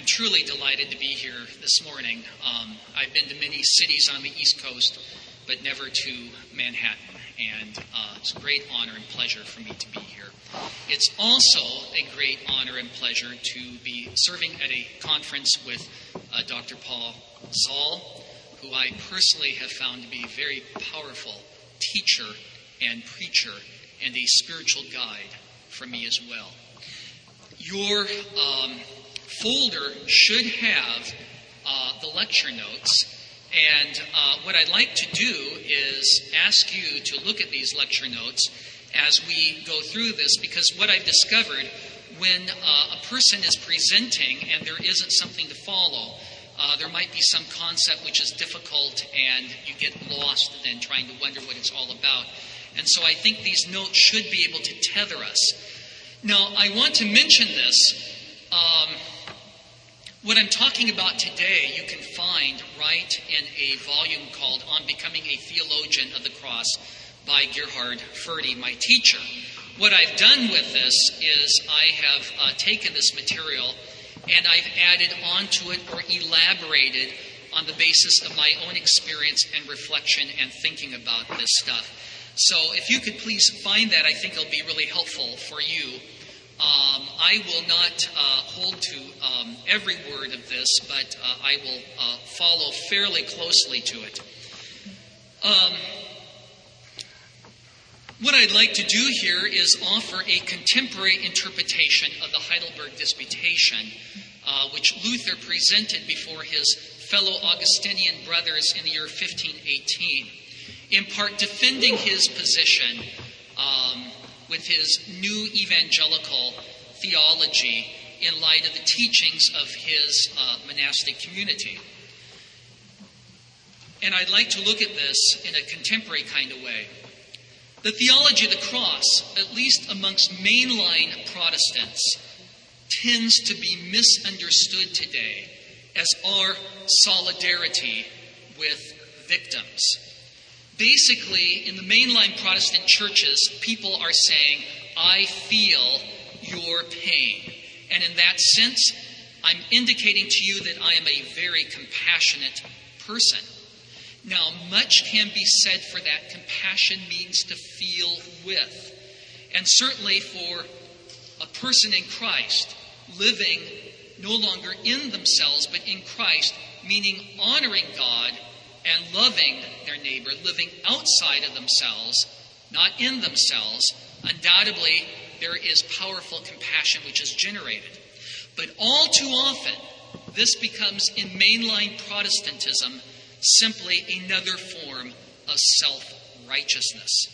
I'm truly delighted to be here this morning. Um, I've been to many cities on the East Coast, but never to Manhattan, and uh, it's a great honor and pleasure for me to be here. It's also a great honor and pleasure to be serving at a conference with uh, Dr. Paul Zahl, who I personally have found to be a very powerful teacher and preacher and a spiritual guide for me as well. Your um, folder should have uh, the lecture notes. And uh, what I'd like to do is ask you to look at these lecture notes as we go through this, because what I've discovered when uh, a person is presenting and there isn't something to follow, uh, there might be some concept which is difficult and you get lost then trying to wonder what it's all about. And so I think these notes should be able to tether us. Now, I want to mention this. Um, what I'm talking about today, you can find right in a volume called On Becoming a Theologian of the Cross by Gerhard Forde, my teacher. What I've done with this is I have uh, taken this material and I've added onto it or elaborated on the basis of my own experience and reflection and thinking about this stuff. So if you could please find that, I think it'll be really helpful for you um, I will not uh, hold to um, every word of this, but uh, I will uh, follow fairly closely to it. Um, what I'd like to do here is offer a contemporary interpretation of the Heidelberg Disputation, uh, which Luther presented before his fellow Augustinian brothers in the year 1518, in part defending his position. Um, with his new evangelical theology in light of the teachings of his uh, monastic community. And I'd like to look at this in a contemporary kind of way. The theology of the cross, at least amongst mainline Protestants, tends to be misunderstood today as our solidarity with victims. Basically, in the mainline Protestant churches, people are saying, I feel your pain. And in that sense, I'm indicating to you that I am a very compassionate person. Now, much can be said for that. Compassion means to feel with. And certainly for a person in Christ, living no longer in themselves, but in Christ, meaning honoring God and loving their neighbor, living outside of themselves, not in themselves, undoubtedly there is powerful compassion which is generated. But all too often, this becomes in mainline Protestantism simply another form of self righteousness.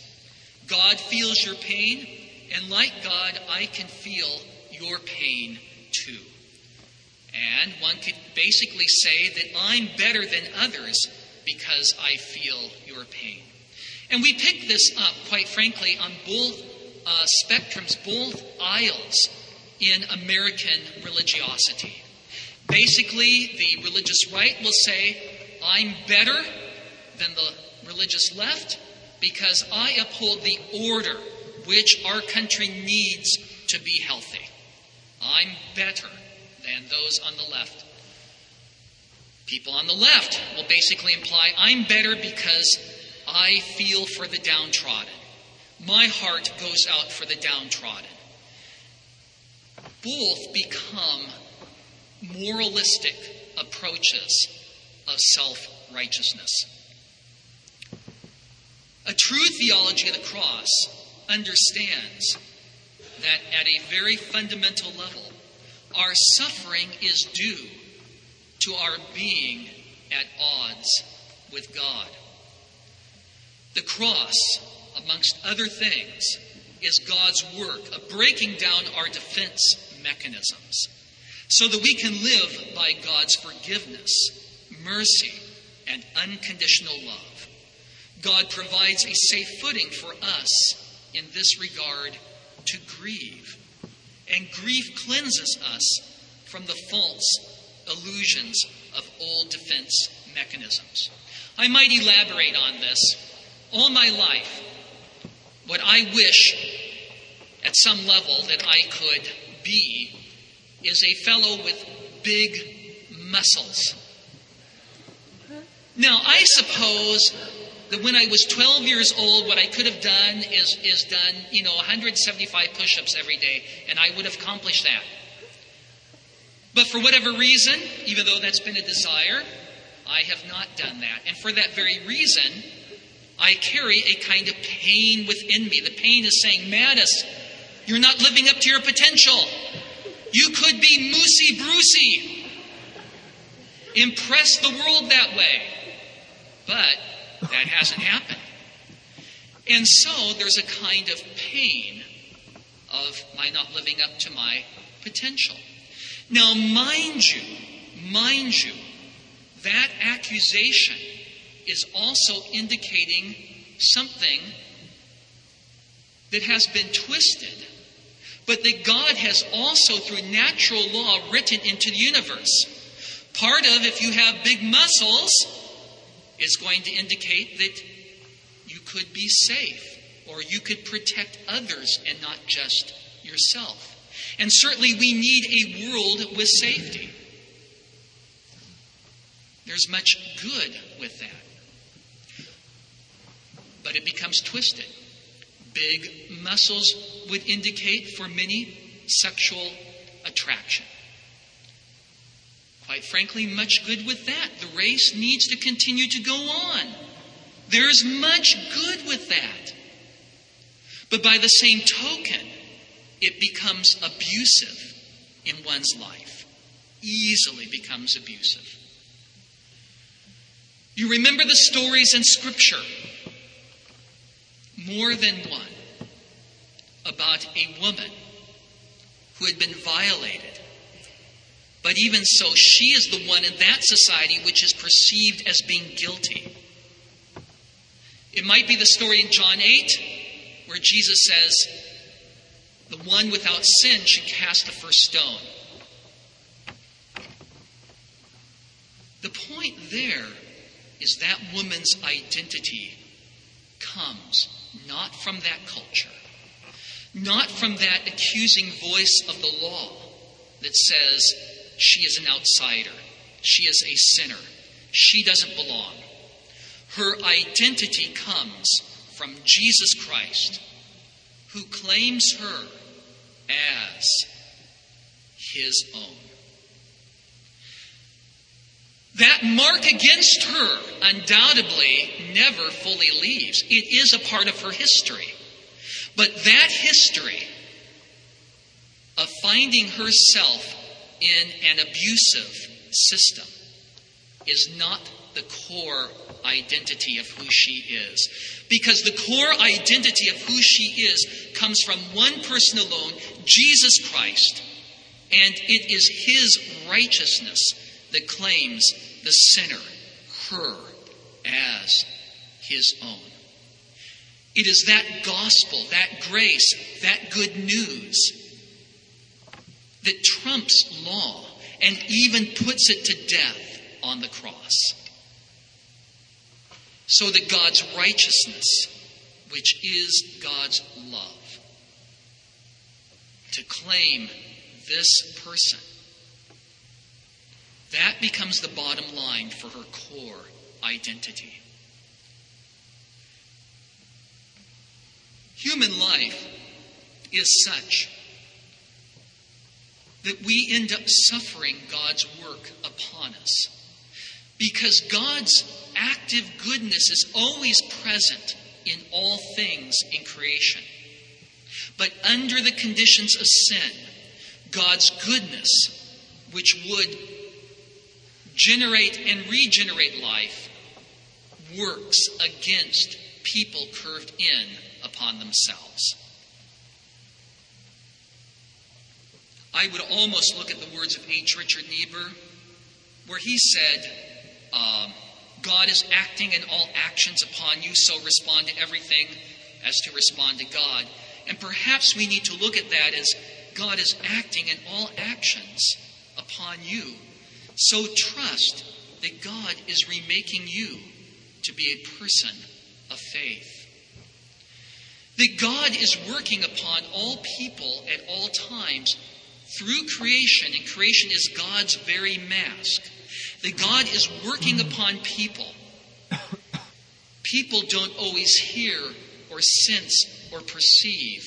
God feels your pain, and like God, I can feel your pain too. And one could basically say that I'm better than others because I feel your pain. And we pick this up, quite frankly, on both uh, spectrums, both aisles in American religiosity. Basically, the religious right will say, I'm better than the religious left because I uphold the order which our country needs to be healthy. I'm better than those on the left People on the left will basically imply I'm better because I feel for the downtrodden. My heart goes out for the downtrodden. Both become moralistic approaches of self righteousness. A true theology of the cross understands that at a very fundamental level, our suffering is due to our being at odds with God. The cross, amongst other things, is God's work of breaking down our defense mechanisms so that we can live by God's forgiveness, mercy, and unconditional love. God provides a safe footing for us in this regard to grieve. And grief cleanses us from the false illusions of old defense mechanisms. I might elaborate on this. All my life, what I wish at some level that I could be is a fellow with big muscles. Now, I suppose that when I was 12 years old, what I could have done is, is done, you know, 175 push ups every day, and I would have accomplished that. But for whatever reason, even though that's been a desire, I have not done that. And for that very reason, I carry a kind of pain within me. The pain is saying, Mattes, you're not living up to your potential. You could be Moosey Brucey. Impress the world that way. But that hasn't happened. And so there's a kind of pain of my not living up to my potential. Now, mind you, mind you, that accusation is also indicating something that has been twisted, but that God has also, through natural law, written into the universe. Part of, if you have big muscles, is going to indicate that you could be safe or you could protect others and not just yourself. And certainly we need a world with safety. There's much good with that. But it becomes twisted. Big muscles would indicate for many sexual attraction. Quite frankly, much good with that. The race needs to continue to go on. There's much good with that. But by the same token, it becomes abusive in one's life. Easily becomes abusive. You remember the stories in Scripture, more than one, about a woman who had been violated but even so, she is the one in that society which is perceived as being guilty. It might be the story in John 8 where Jesus says, The one without sin should cast the first stone. The point there is that woman's identity comes not from that culture, not from that accusing voice of the law that says, she is an outsider. She is a sinner. She doesn't belong. Her identity comes from Jesus Christ, who claims her as his own. That mark against her undoubtedly never fully leaves. It is a part of her history. But that history of finding herself in an abusive system is not the core identity of who she is. Because the core identity of who she is comes from one person alone, Jesus Christ. And it is his righteousness that claims the sinner, her, as his own. It is that gospel, that grace, that good news that trumps law and even puts it to death on the cross. So that God's righteousness, which is God's love, to claim this person, that becomes the bottom line for her core identity. Human life is such that we end up suffering God's work upon us. Because God's active goodness is always present in all things in creation. But under the conditions of sin, God's goodness, which would generate and regenerate life, works against people curved in upon themselves. I would almost look at the words of H. Richard Niebuhr, where he said, um, God is acting in all actions upon you, so respond to everything as to respond to God. And perhaps we need to look at that as God is acting in all actions upon you. So trust that God is remaking you to be a person of faith. That God is working upon all people at all times through creation, and creation is God's very mask, that God is working upon people. People don't always hear or sense or perceive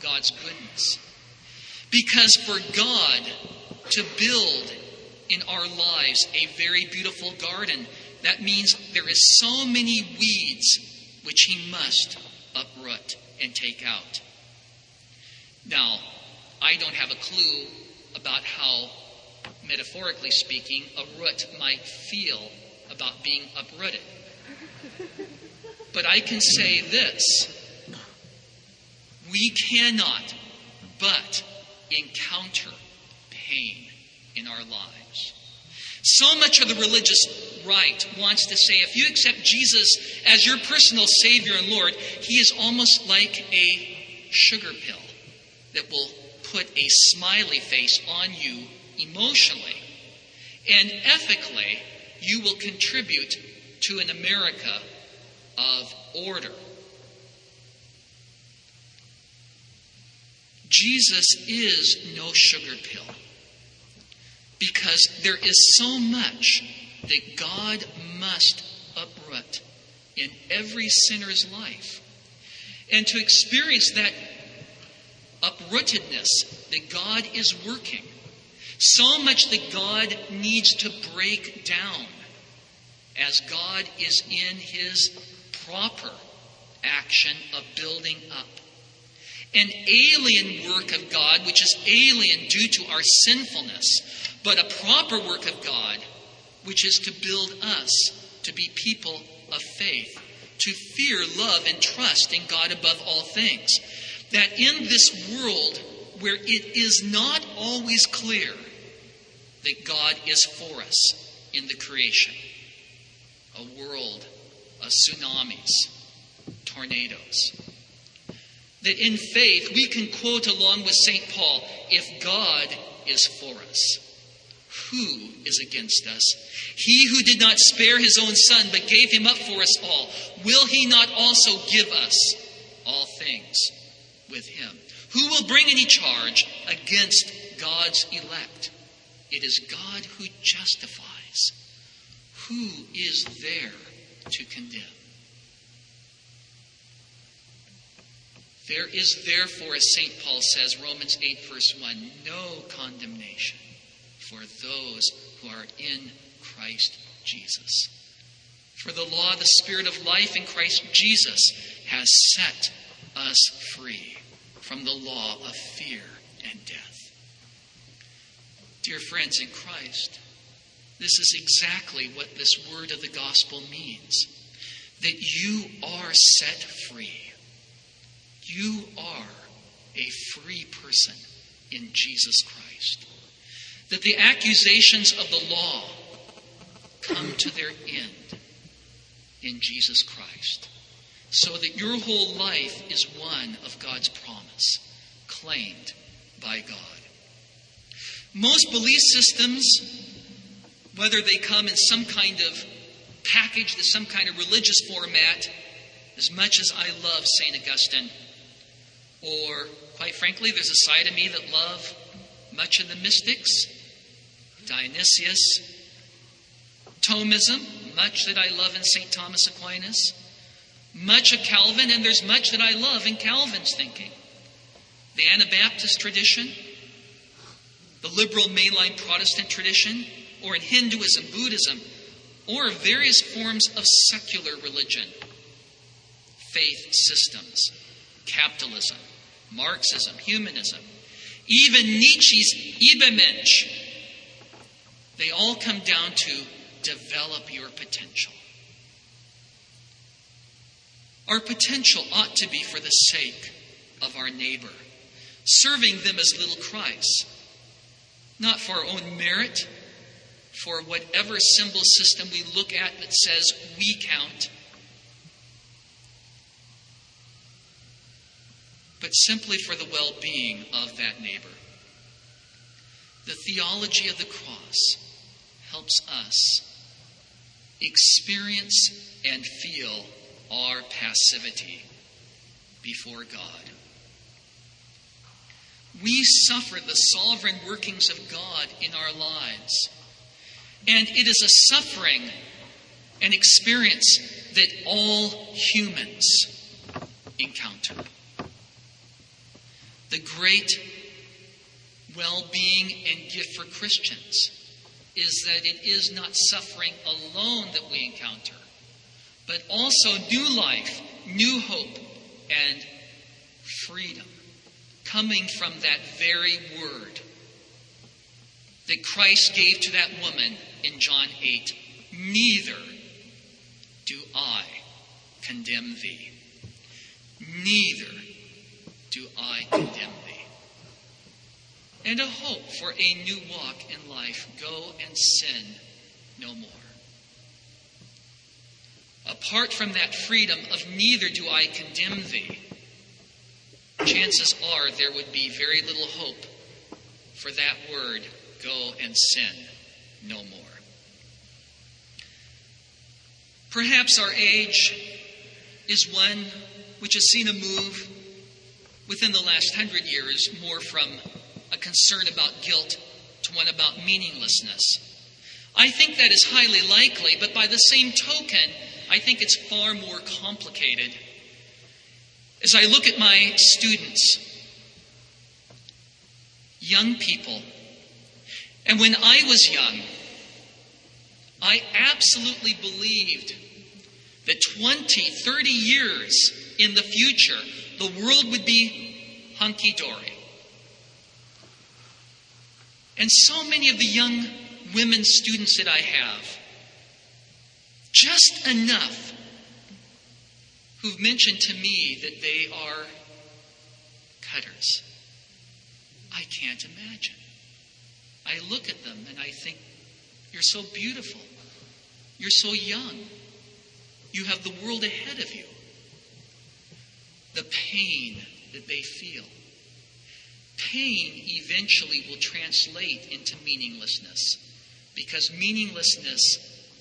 God's goodness. Because for God to build in our lives a very beautiful garden, that means there is so many weeds which he must uproot and take out. Now, I don't have a clue about how, metaphorically speaking, a root might feel about being uprooted. But I can say this we cannot but encounter pain in our lives. So much of the religious right wants to say if you accept Jesus as your personal Savior and Lord, He is almost like a sugar pill that will put a smiley face on you emotionally. And ethically, you will contribute to an America of order. Jesus is no sugar pill because there is so much that God must uproot in every sinner's life. And to experience that uprootedness that God is working, so much that God needs to break down as God is in his proper action of building up. An alien work of God, which is alien due to our sinfulness, but a proper work of God, which is to build us to be people of faith, to fear, love, and trust in God above all things. That in this world where it is not always clear that God is for us in the creation, a world of tsunamis, tornadoes, that in faith we can quote along with St. Paul if God is for us, who is against us? He who did not spare his own son, but gave him up for us all, will he not also give us all things with him? Who will bring any charge against God's elect? It is God who justifies. Who is there to condemn? There is therefore, as St. Paul says, Romans 8, verse 1, no condemnation for those who are in Christ Jesus. For the law the Spirit of life in Christ Jesus has set us free from the law of fear and death. Dear friends in Christ, this is exactly what this word of the gospel means that you are set free. You are a free person in Jesus Christ. That the accusations of the law come to their end in Jesus Christ. So that your whole life is one of God's promise, claimed by God. Most belief systems, whether they come in some kind of package, some kind of religious format, as much as I love St. Augustine, or quite frankly, there's a side of me that love much of the mystics, Dionysius, Thomism, much that I love in St. Thomas Aquinas, much of Calvin, and there's much that I love in Calvin's thinking. The Anabaptist tradition, the liberal mainline Protestant tradition, or in Hinduism, Buddhism, or various forms of secular religion, faith systems, capitalism, Marxism, humanism, even Nietzsche's Übermensch. They all come down to develop your potential. Our potential ought to be for the sake of our neighbor, serving them as little Christ, not for our own merit, for whatever symbol system we look at that says we count, but simply for the well being of that neighbor. The theology of the cross helps us experience and feel our passivity before God. We suffer the sovereign workings of God in our lives. And it is a suffering, an experience that all humans encounter. The great well being and gift for Christians is that it is not suffering alone that we encounter, but also new life, new hope, and freedom coming from that very word that Christ gave to that woman in John 8 Neither do I condemn thee. Neither do I condemn thee. And a hope for a new walk in life. Go and sin no more. Apart from that freedom of neither do I condemn thee, chances are there would be very little hope for that word, go and sin no more. Perhaps our age is one which has seen a move within the last hundred years more from a concern about guilt to one about meaninglessness. I think that is highly likely, but by the same token, I think it's far more complicated. As I look at my students, young people, and when I was young, I absolutely believed that 20, 30 years in the future, the world would be hunky dory. And so many of the young women students that I have, just enough who've mentioned to me that they are cutters. I can't imagine. I look at them and I think, you're so beautiful. You're so young. You have the world ahead of you. The pain that they feel. Pain eventually will translate into meaninglessness because meaninglessness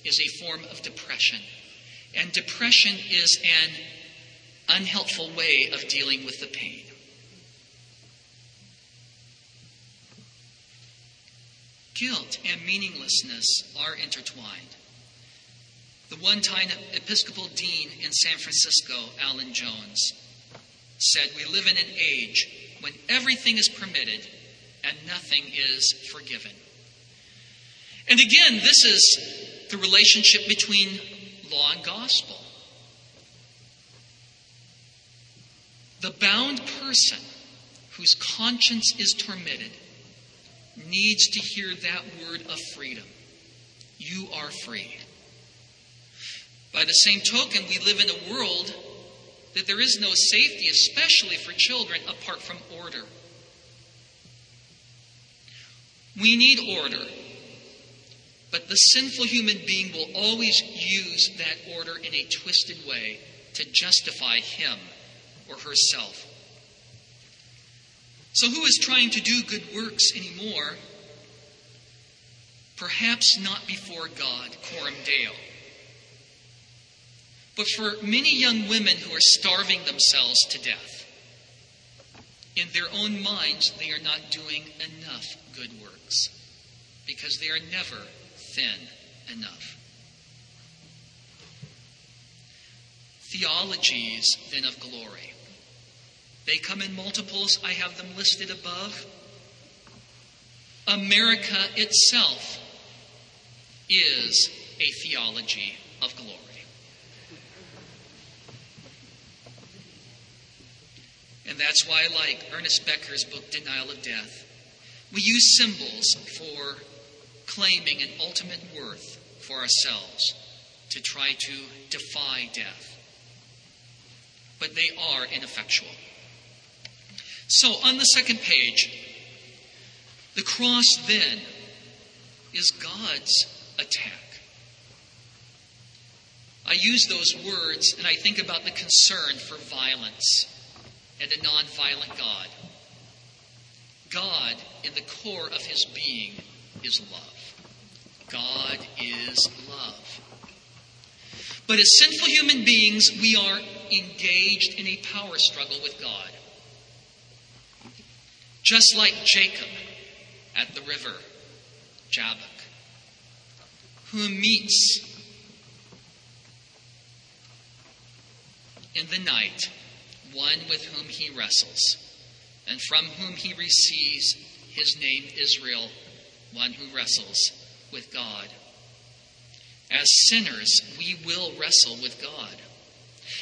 is a form of depression. And depression is an unhelpful way of dealing with the pain. Guilt and meaninglessness are intertwined. The one time Episcopal dean in San Francisco, Alan Jones, said, We live in an age when everything is permitted and nothing is forgiven. And again, this is the relationship between law and gospel. The bound person whose conscience is tormented needs to hear that word of freedom. You are free. By the same token, we live in a world that there is no safety, especially for children, apart from order. We need order, but the sinful human being will always use that order in a twisted way to justify him or herself. So, who is trying to do good works anymore? Perhaps not before God, coram deo. But for many young women who are starving themselves to death, in their own minds, they are not doing enough good works because they are never thin enough. Theologies, then, of glory. They come in multiples. I have them listed above. America itself is a theology of glory. And that's why I like Ernest Becker's book, Denial of Death. We use symbols for claiming an ultimate worth for ourselves to try to defy death. But they are ineffectual. So, on the second page, the cross then is God's attack. I use those words and I think about the concern for violence and a nonviolent God. God, in the core of his being, is love. God is love. But as sinful human beings, we are engaged in a power struggle with God. just like Jacob at the river Jabbok, who meets in the night one with whom he wrestles, and from whom he receives his name Israel, one who wrestles with God. As sinners, we will wrestle with God.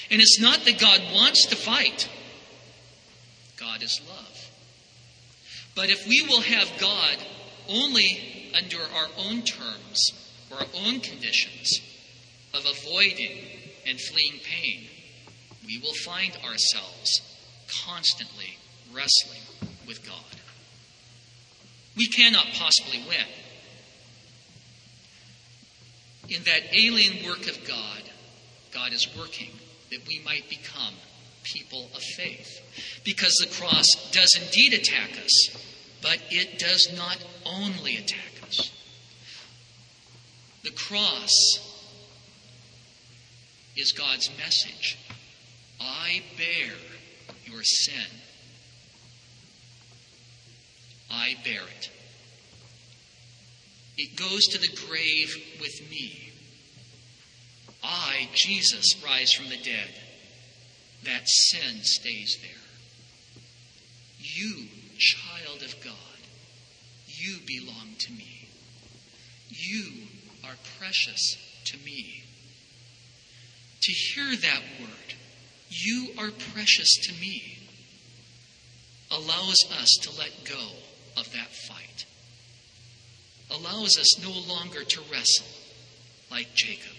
And it's not that God wants to fight, God is love. But if we will have God only under our own terms or our own conditions of avoiding and fleeing pain, we will find ourselves constantly wrestling with God. We cannot possibly win. In that alien work of God, God is working that we might become people of faith. Because the cross does indeed attack us, but it does not only attack us. The cross is God's message I bear your sin. I bear it. It goes to the grave with me. I, Jesus, rise from the dead. That sin stays there. You, child of God, you belong to me. You are precious to me. To hear that word, you are precious to me, allows us to let go of that fight, allows us no longer to wrestle like Jacob.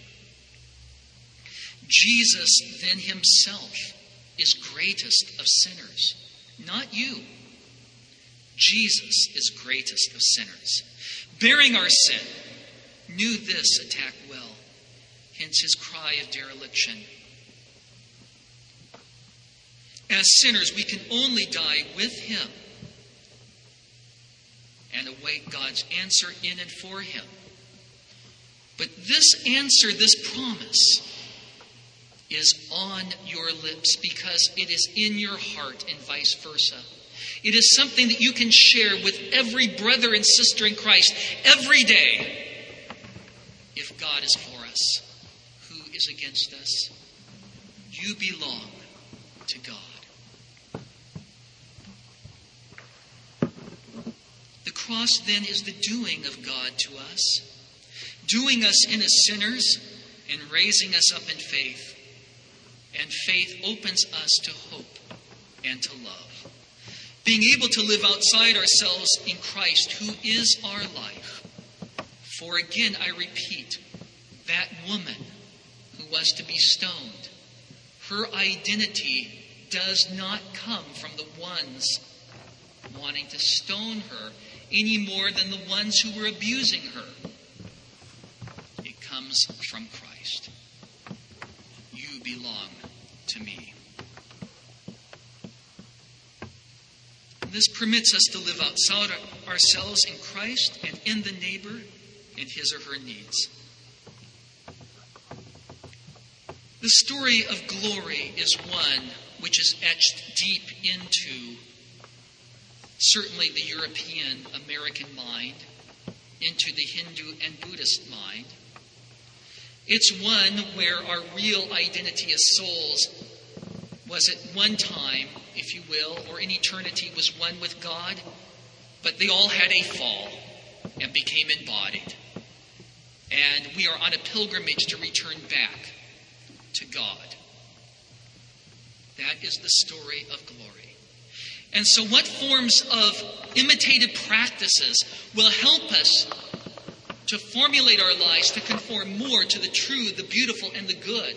Jesus then himself is greatest of sinners, not you. Jesus is greatest of sinners. Bearing our sin, knew this attack well, hence his cry of dereliction. As sinners, we can only die with him and await God's answer in and for him. But this answer, this promise, is on your lips because it is in your heart and vice versa. It is something that you can share with every brother and sister in Christ every day. If God is for us, who is against us? You belong to God. Cross then is the doing of God to us, doing us in as sinners and raising us up in faith. And faith opens us to hope and to love. Being able to live outside ourselves in Christ, who is our life. For again, I repeat, that woman who was to be stoned, her identity does not come from the ones wanting to stone her any more than the ones who were abusing her. It comes from Christ. You belong to me. This permits us to live outside ourselves in Christ and in the neighbor and his or her needs. The story of glory is one which is etched deep into certainly the European American mind, into the Hindu and Buddhist mind. It's one where our real identity as souls was at one time, if you will, or in eternity was one with God, but they all had a fall and became embodied. And we are on a pilgrimage to return back to God. That is the story of glory. And so, what forms of imitative practices will help us to formulate our lives to conform more to the true, the beautiful, and the good.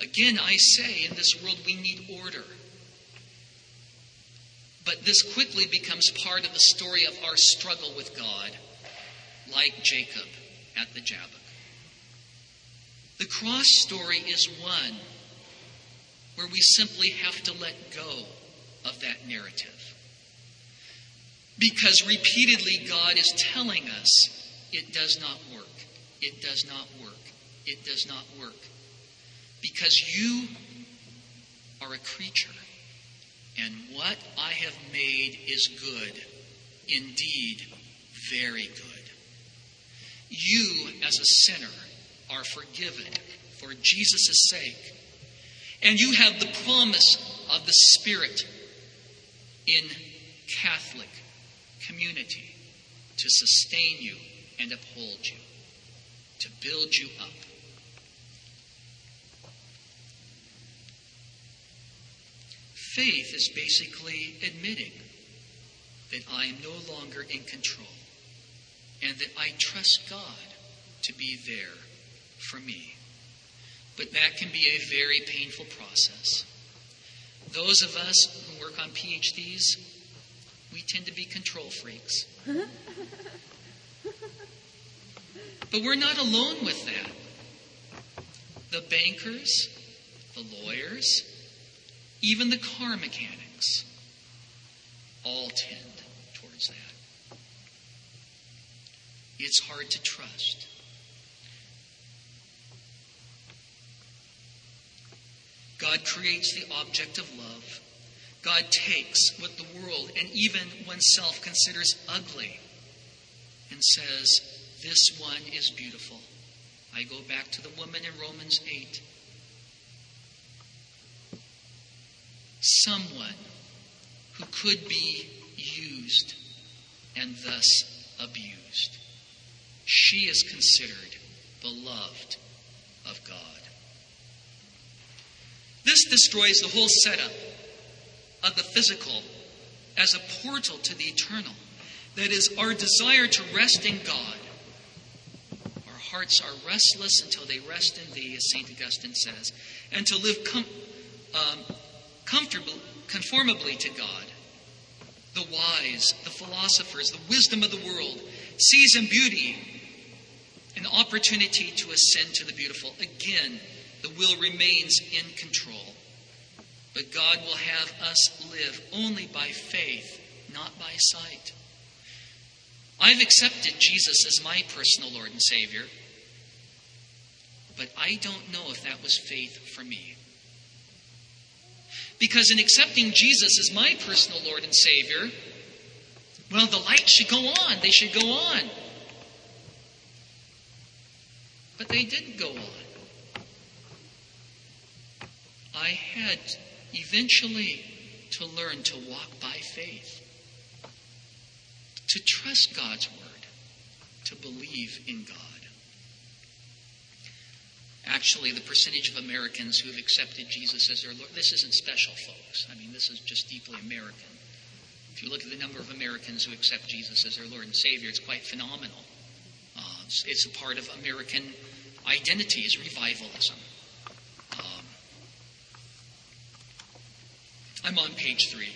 Again, I say, in this world we need order. But this quickly becomes part of the story of our struggle with God, like Jacob at the Jabbok. The cross story is one where we simply have to let go of that narrative. Because repeatedly God is telling us it does not work. It does not work. It does not work. Because you are a creature. and what I have made is good, indeed, very good. You, as a sinner, are forgiven for Jesus' sake. And you have the promise of the Spirit in Catholic community to sustain you and uphold you, to build you up. Faith is basically admitting that I am no longer in control and that I trust God to be there for me. But that can be a very painful process. Those of us who work on PhDs, we tend to be control freaks. but we're not alone with that. The bankers, the lawyers, even the car mechanics all tend towards that. It's hard to trust. God creates the object of love. God takes what the world and even oneself considers ugly and says, This one is beautiful. I go back to the woman in Romans 8. Someone who could be used and thus abused. She is considered beloved of God. This destroys the whole setup of the physical as a portal to the eternal. That is, our desire to rest in God. Our hearts are restless until they rest in Thee, as St. Augustine says, and to live com- um, comfortably, conformably to God. The wise, the philosophers, the wisdom of the world sees in beauty an opportunity to ascend to the beautiful. Again, the will remains in control. But God will have us live only by faith, not by sight. I've accepted Jesus as my personal Lord and Savior, but I don't know if that was faith for me. Because in accepting Jesus as my personal Lord and Savior, well, the lights should go on. They should go on. But they didn't go on. I had eventually to learn to walk by faith, to trust God's word, to believe in God. Actually, the percentage of Americans who have accepted Jesus as their Lord, this isn't special, folks. I mean, this is just deeply American. If you look at the number of Americans who accept Jesus as their Lord and Savior, it's quite phenomenal. Uh, it's, it's, a part of American identity, is revivalism. I'm on page three.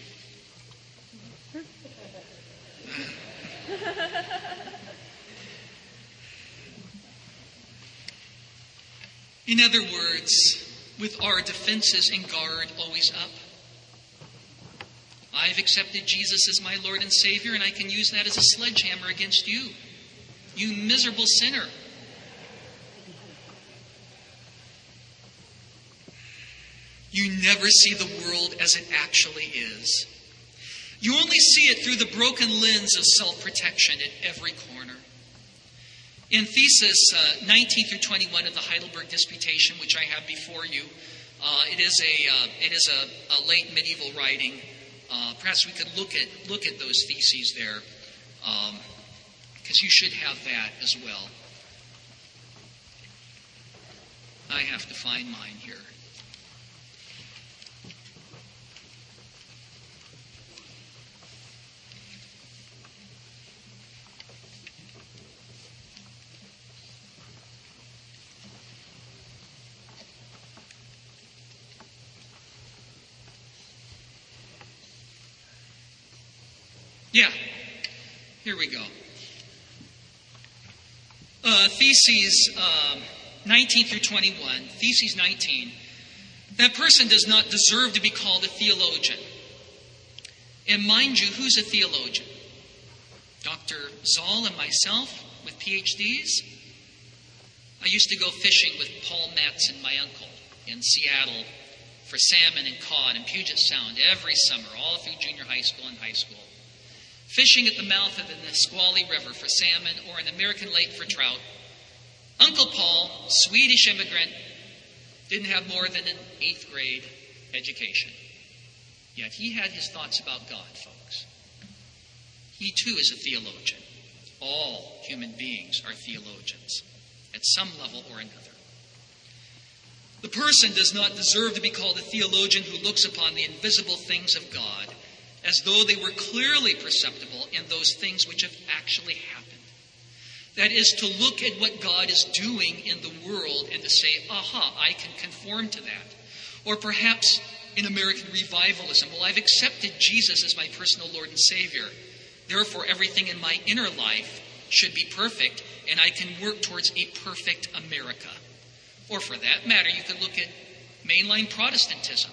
In other words, with our defenses and guard always up, I've accepted Jesus as my Lord and Savior, and I can use that as a sledgehammer against you. You miserable sinner. You never see the world as it actually is. You only see it through the broken lens of self protection at every corner. In thesis uh, 19 through 21 of the Heidelberg Disputation, which I have before you, uh, it is a uh, it is a, a, late medieval writing. Uh, perhaps we could look at look at those theses there, because um, you should have that as well. I have to find mine here. Yeah, here we go. Uh, theses um, 19 through 21, Theses 19. That person does not deserve to be called a theologian. And mind you, who's a theologian? Dr. Zahl and myself with PhDs? I used to go fishing with Paul Metz and my uncle in Seattle for salmon and cod in Puget Sound every summer, all through junior high school and high school. Fishing at the mouth of the Nisqually River for salmon or an American Lake for trout. Uncle Paul, Swedish immigrant, didn't have more than an eighth grade education. Yet he had his thoughts about God, folks. He too is a theologian. All human beings are theologians at some level or another. The person does not deserve to be called a theologian who looks upon the invisible things of God as though they were clearly perceptible in those things which have actually happened. That is, to look at what God is doing in the world and to say, aha, I can conform to that. Or perhaps in American revivalism, well, I've accepted Jesus as my personal Lord and Savior. Therefore, everything in my inner life should be perfect, and I can work towards a perfect America. Or for that matter, you could look at mainline Protestantism,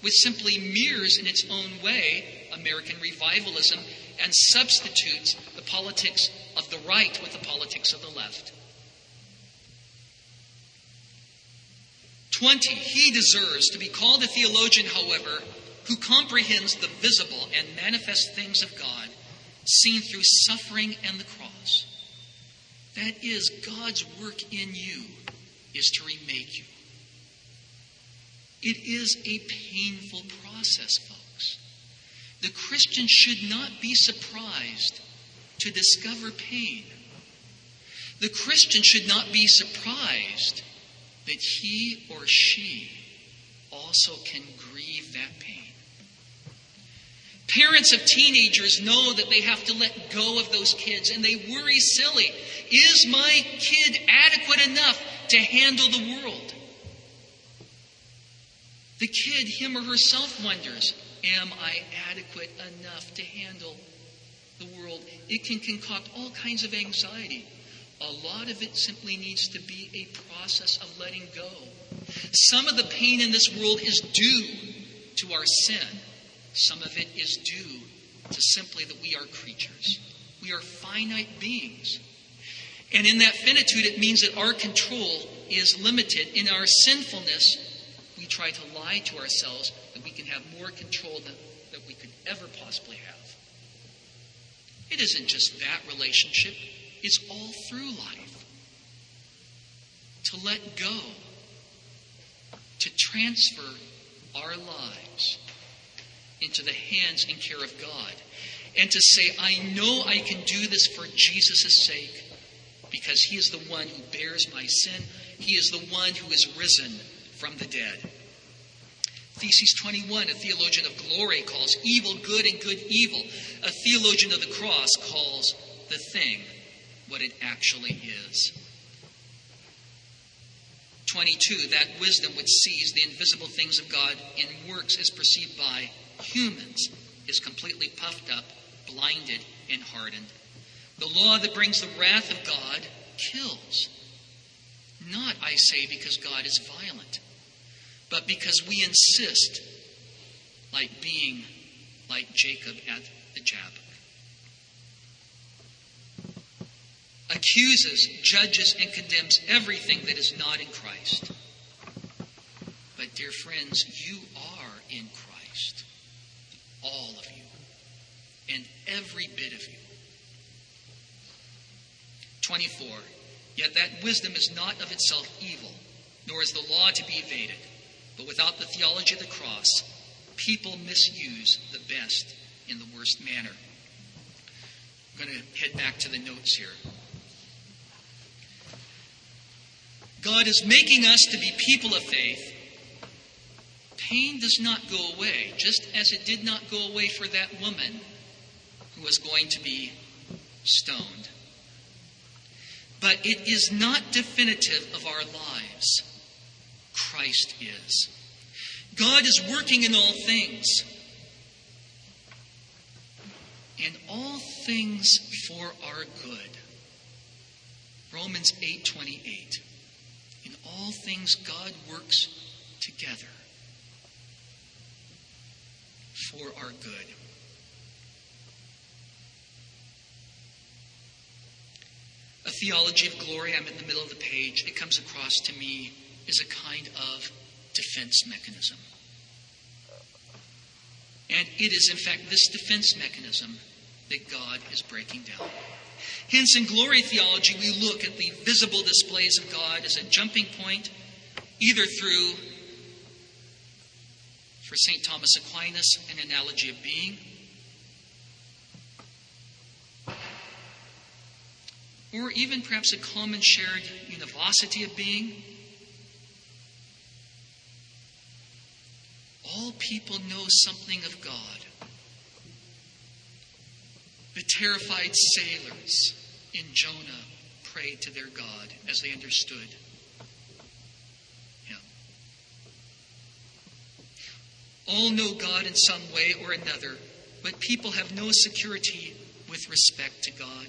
which simply mirrors in its own way American revivalism and substitutes the politics of the right with the politics of the left. 20. He deserves to be called a theologian, however, who comprehends the visible and manifest things of God seen through suffering and the cross. That is, God's work in you is to remake you. It is a painful process, folks. The Christian should not be surprised to discover pain. The Christian should not be surprised that he or she also can grieve that pain. Parents of teenagers know that they have to let go of those kids and they worry silly. Is my kid adequate enough to handle the world? The kid, him or herself, wonders Am I adequate enough to handle the world? It can concoct all kinds of anxiety. A lot of it simply needs to be a process of letting go. Some of the pain in this world is due to our sin. Some of it is due to simply that we are creatures. We are finite beings. And in that finitude, it means that our control is limited. In our sinfulness, we try to lie to ourselves that we can have more control than that we could ever possibly have. It isn't just that relationship, it's all through life. To let go, to transfer our lives into the hands and care of God. And to say, I know I can do this for Jesus' sake because he is the one who bears my sin. He is the one who is risen from the dead. Theses 21, a theologian of glory, calls evil good and good evil. A theologian of the cross calls the thing what it actually is. 22, that wisdom which sees the invisible things of God in works is perceived by humans is completely puffed up, blinded, and hardened. The law that brings the wrath of God kills. Not, I say, because God is violent, but because we insist, like being like Jacob at the Jabbok. Accuses, judges, and condemns everything that is not in Christ. But, dear friends, you are in Christ all of you, and every bit of you. 24. Yet that wisdom is not of itself evil, nor is the law to be evaded. But without the theology of the cross, people misuse the best in the worst manner. I'm going to head back to the notes here. God is making us to be people of faith pain does not go away, just as it did not go away for that woman who was going to be stoned. But it is not definitive of our lives. Christ is. God is working in all things. And all things for our good. Romans 8:28. In all things God works together for our good. A theology of glory, I'm in the middle of the page, it comes across to me as a kind of defense mechanism. And it is, in fact, this defense mechanism that God is breaking down. Hence, in glory theology, we look at the visible displays of God as a jumping point, either through, for St. Thomas Aquinas, an analogy of being, or even perhaps a common shared univocity of being. All people know something of God. The terrified sailors in Jonah prayed to their God as they understood Him. All know God in some way or another, but people have no security with respect to God.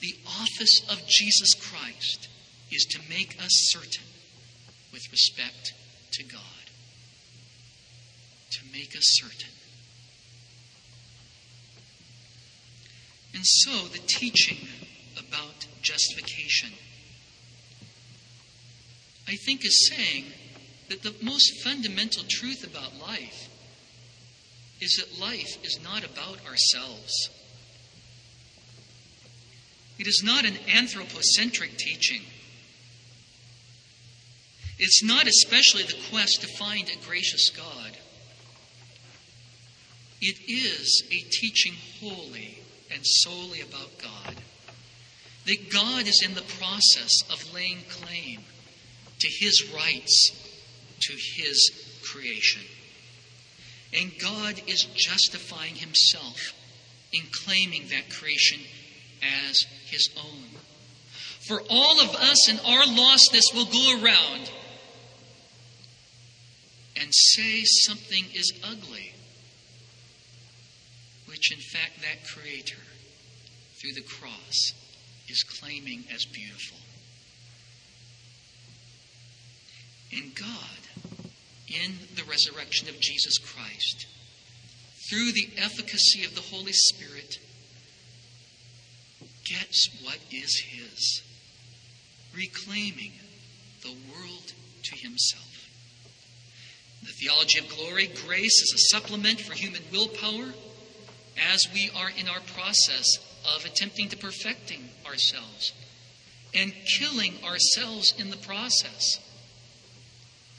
The office of Jesus Christ is to make us certain with respect to God. To make us certain. And so the teaching about justification, I think, is saying that the most fundamental truth about life is that life is not about ourselves. It is not an anthropocentric teaching. It's not especially the quest to find a gracious God. It is a teaching wholly and solely about God. That God is in the process of laying claim to his rights to his creation. And God is justifying himself in claiming that creation as his own. For all of us in our lostness will go around and say something is ugly, which in fact that Creator, through the cross, is claiming as beautiful. And God, in the resurrection of Jesus Christ, through the efficacy of the Holy Spirit, gets what is his, reclaiming the world to himself. The theology of glory, grace is a supplement for human willpower as we are in our process of attempting to perfecting ourselves and killing ourselves in the process.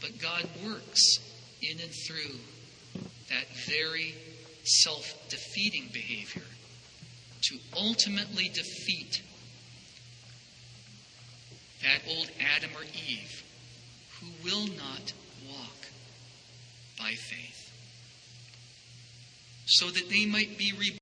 But God works in and through that very self defeating behavior to ultimately defeat that old Adam or Eve who will not walk by faith, so that they might be reborn.